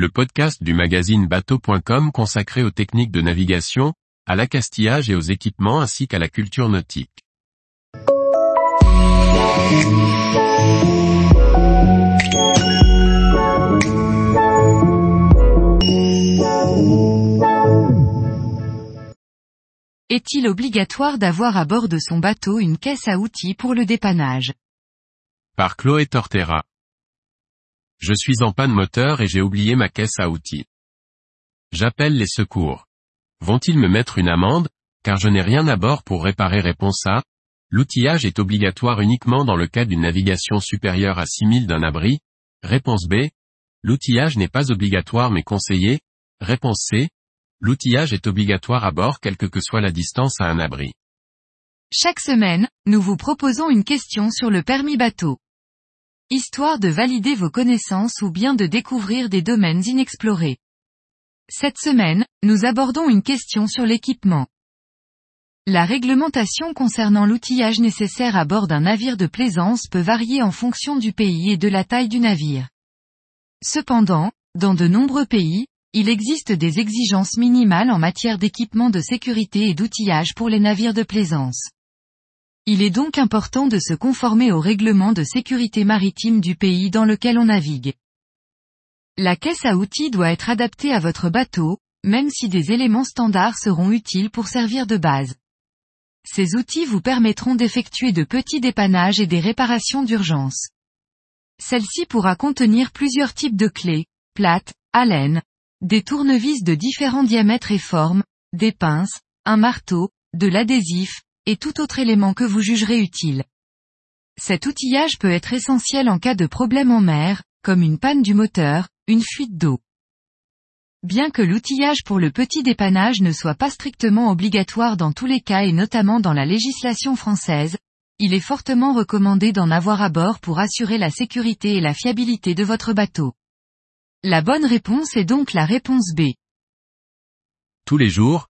le podcast du magazine bateau.com consacré aux techniques de navigation, à l'accastillage et aux équipements ainsi qu'à la culture nautique. Est-il obligatoire d'avoir à bord de son bateau une caisse à outils pour le dépannage? Par Chloé Tortera. Je suis en panne moteur et j'ai oublié ma caisse à outils. J'appelle les secours. Vont-ils me mettre une amende, car je n'ai rien à bord pour réparer? Réponse A. L'outillage est obligatoire uniquement dans le cas d'une navigation supérieure à 6000 d'un abri. Réponse B. L'outillage n'est pas obligatoire mais conseillé. Réponse C. L'outillage est obligatoire à bord quelle que soit la distance à un abri. Chaque semaine, nous vous proposons une question sur le permis bateau. Histoire de valider vos connaissances ou bien de découvrir des domaines inexplorés. Cette semaine, nous abordons une question sur l'équipement. La réglementation concernant l'outillage nécessaire à bord d'un navire de plaisance peut varier en fonction du pays et de la taille du navire. Cependant, dans de nombreux pays, il existe des exigences minimales en matière d'équipement de sécurité et d'outillage pour les navires de plaisance. Il est donc important de se conformer aux règlements de sécurité maritime du pays dans lequel on navigue. La caisse à outils doit être adaptée à votre bateau, même si des éléments standards seront utiles pour servir de base. Ces outils vous permettront d'effectuer de petits dépannages et des réparations d'urgence. Celle-ci pourra contenir plusieurs types de clés, plates, alènes, des tournevis de différents diamètres et formes, des pinces, un marteau, de l'adhésif, et tout autre élément que vous jugerez utile. Cet outillage peut être essentiel en cas de problème en mer, comme une panne du moteur, une fuite d'eau. Bien que l'outillage pour le petit dépannage ne soit pas strictement obligatoire dans tous les cas et notamment dans la législation française, il est fortement recommandé d'en avoir à bord pour assurer la sécurité et la fiabilité de votre bateau. La bonne réponse est donc la réponse B. Tous les jours,